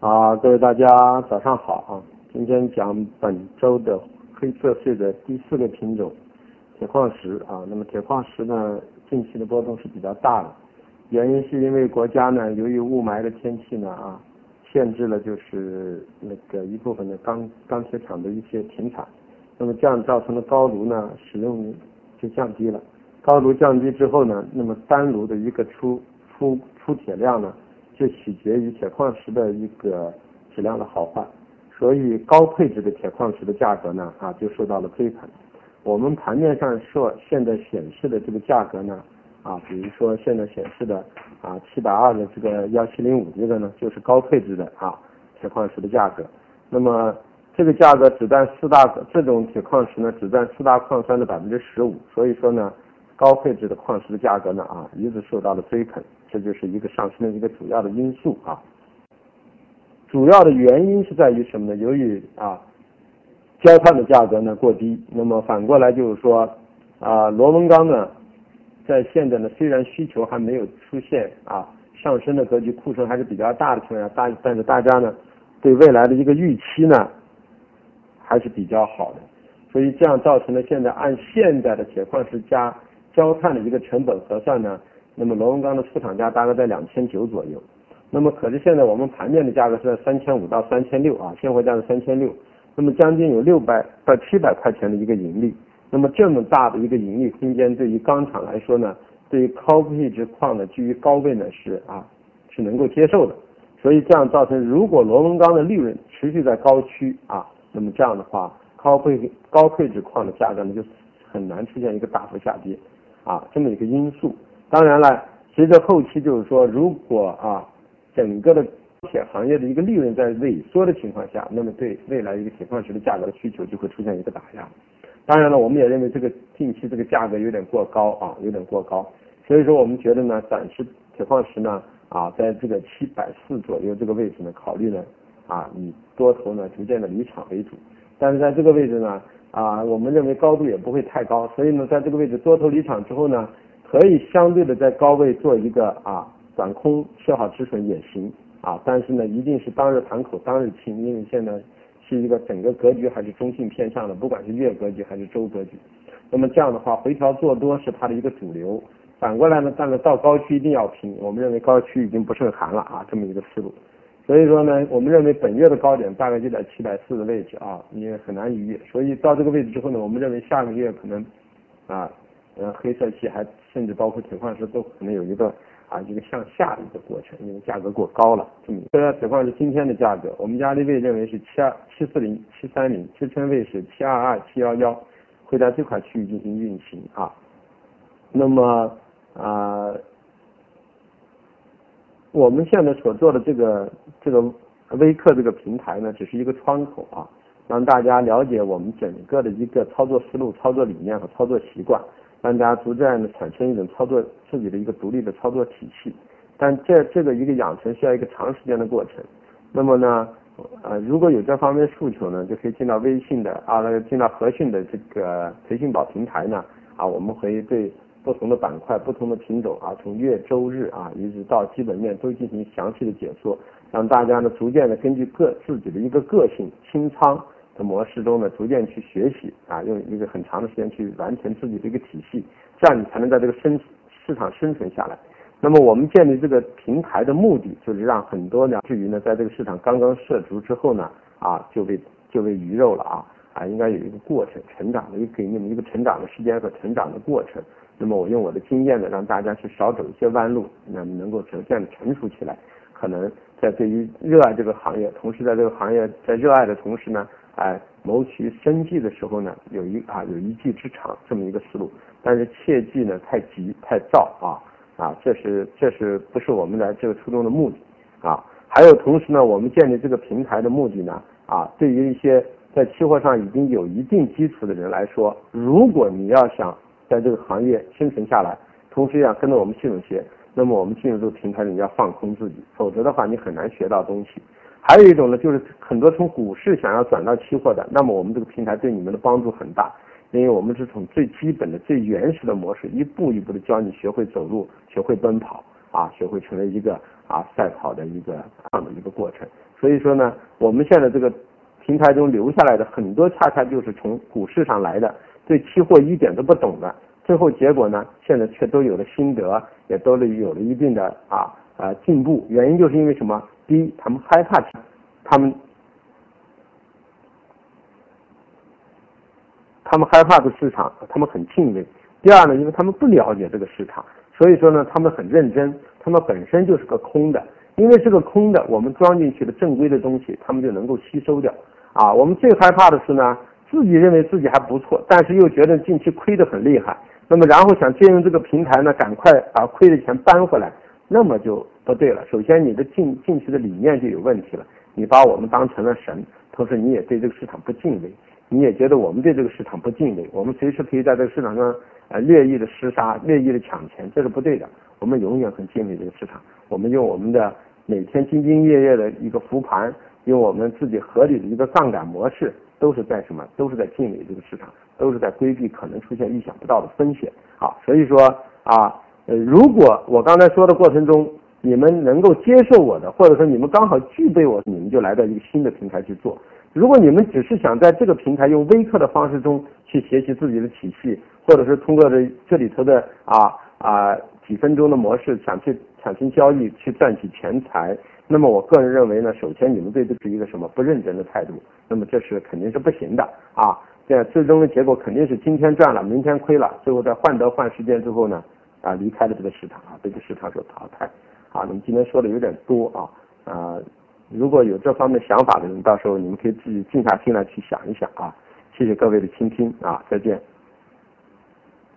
啊，各位大家早上好啊！今天讲本周的黑色系的第四个品种铁矿石啊。那么铁矿石呢，近期的波动是比较大的，原因是因为国家呢，由于雾霾的天气呢啊，限制了就是那个一部分的钢钢铁厂的一些停产，那么这样造成了高炉呢使用就降低了。高炉降低之后呢，那么单炉的一个出出出铁量呢？就取决于铁矿石的一个质量的好坏，所以高配置的铁矿石的价格呢啊就受到了追捧。我们盘面上说现在显示的这个价格呢啊，比如说现在显示的啊七百二的这个幺七零五这个呢就是高配置的啊铁矿石的价格。那么这个价格只占四大这种铁矿石呢只占四大矿山的百分之十五，所以说呢。高配置的矿石的价格呢啊，一直受到了追捧，这就是一个上升的一个主要的因素啊。主要的原因是在于什么呢？由于啊，焦炭的价格呢过低，那么反过来就是说啊，螺纹钢呢，在现在呢虽然需求还没有出现啊上升的格局，库存还是比较大的情况下，大但是大家呢对未来的一个预期呢还是比较好的，所以这样造成了现在按现在的铁矿石加焦炭的一个成本核算呢，那么螺纹钢的出厂价大概在两千九左右，那么可是现在我们盘面的价格是在三千五到三千六啊，现货价是三千六，那么将近有六百到七百块钱的一个盈利，那么这么大的一个盈利空间，对于钢厂来说呢，对于高配置矿的居于高位呢是啊是能够接受的，所以这样造成如果螺纹钢的利润持续在高区啊，那么这样的话高配高配置矿的价格呢就很难出现一个大幅下跌。啊，这么一个因素，当然了，随着后期就是说，如果啊，整个的铁行业的一个利润在萎缩的情况下，那么对未来一个铁矿石的价格的需求就会出现一个打压。当然了，我们也认为这个近期这个价格有点过高啊，有点过高，所以说我们觉得呢，暂时铁矿石呢啊，在这个七百四左右这个位置呢，考虑呢啊，以多头呢逐渐的离场为主，但是在这个位置呢。啊，我们认为高度也不会太高，所以呢，在这个位置多头离场之后呢，可以相对的在高位做一个啊短空设好止损也行啊，但是呢，一定是当日盘口当日清，因为现在是一个整个格局还是中性偏向的，不管是月格局还是周格局。那么这样的话，回调做多是它的一个主流，反过来呢，但是到高区一定要平，我们认为高区已经不胜寒了啊，这么一个思路。所以说呢，我们认为本月的高点大概就在七百四的位置啊，也很难逾越。所以到这个位置之后呢，我们认为下个月可能啊，呃，黑色系还甚至包括铁矿石都可能有一个啊一个向下的一个过程，因为价格过高了。这么，铁矿石今天的价格，我们压力位认为是七二七四零七三零，支撑位是七二二七幺幺，会在这块区域进行运行啊。那么啊。我们现在所做的这个这个微课这个平台呢，只是一个窗口啊，让大家了解我们整个的一个操作思路、操作理念和操作习惯，让大家逐渐的产生一种操作自己的一个独立的操作体系。但这这个一个养成需要一个长时间的过程。那么呢，呃，如果有这方面诉求呢，就可以进到微信的啊，那个进到和讯的这个培训宝平台呢啊，我们会对。不同的板块、不同的品种啊，从月、周日啊，一直到基本面都进行详细的解说，让大家呢逐渐的根据个自己的一个个性清仓的模式中呢，逐渐去学习啊，用一个很长的时间去完成自己的一个体系，这样你才能在这个生市场生存下来。那么我们建立这个平台的目的，就是让很多呢，至于呢，在这个市场刚刚涉足之后呢，啊，就被就被鱼肉了啊，啊，应该有一个过程，成长的一给你们一个成长的时间和成长的过程。那么我用我的经验呢，让大家去少走一些弯路，那么能够逐渐的成熟起来。可能在对于热爱这个行业，同时在这个行业在热爱的同时呢，哎，谋取生计的时候呢，有一啊有一技之长这么一个思路。但是切记呢，太急太躁啊啊，这是这是不是我们来这个初衷的目的啊？还有同时呢，我们建立这个平台的目的呢啊，对于一些在期货上已经有一定基础的人来说，如果你要想在这个行业生存下来，同时要跟着我们系统学，那么我们进入这个平台你要放空自己，否则的话你很难学到东西。还有一种呢，就是很多从股市想要转到期货的，那么我们这个平台对你们的帮助很大，因为我们是从最基本的、最原始的模式，一步一步的教你学会走路，学会奔跑，啊，学会成为一个啊赛跑的一个这样的一个过程。所以说呢，我们现在这个平台中留下来的很多，恰恰就是从股市上来的，对期货一点都不懂的，最后结果呢，现在却都有了心得，也都有了一定的啊啊进步。原因就是因为什么？第一，他们害怕，他们他们害怕的市场，他们很敬畏。第二呢，因为他们不了解这个市场，所以说呢，他们很认真，他们本身就是个空的。因为是个空的，我们装进去的正规的东西，他们就能够吸收掉。啊，我们最害怕的是呢，自己认为自己还不错，但是又觉得近期亏得很厉害，那么然后想借用这个平台呢，赶快把亏的钱搬回来，那么就不对了。首先，你的进进去的理念就有问题了，你把我们当成了神，同时你也对这个市场不敬畏，你也觉得我们对这个市场不敬畏，我们随时可以在这个市场上呃略意的厮杀，略意的抢钱，这是不对的。我们永远很敬畏这个市场，我们用我们的。每天兢兢业业的一个复盘，用我们自己合理的一个杠杆模式，都是在什么？都是在敬畏这个市场，都是在规避可能出现意想不到的风险。好，所以说啊，呃，如果我刚才说的过程中，你们能够接受我的，或者说你们刚好具备我，你们就来到一个新的平台去做。如果你们只是想在这个平台用微课的方式中去学习自己的体系，或者是通过这这里头的啊啊几分钟的模式想去。产生交易去赚取钱财，那么我个人认为呢，首先你们对这是一个什么不认真的态度，那么这是肯定是不行的啊。这样最终的结果肯定是今天赚了，明天亏了，最后在患得患失间之后呢，啊离开了这个市场啊，被这个市场所淘汰。好，那么今天说的有点多啊啊，如果有这方面想法的人，到时候你们可以自己静下心来去想一想啊。谢谢各位的倾听啊，再见。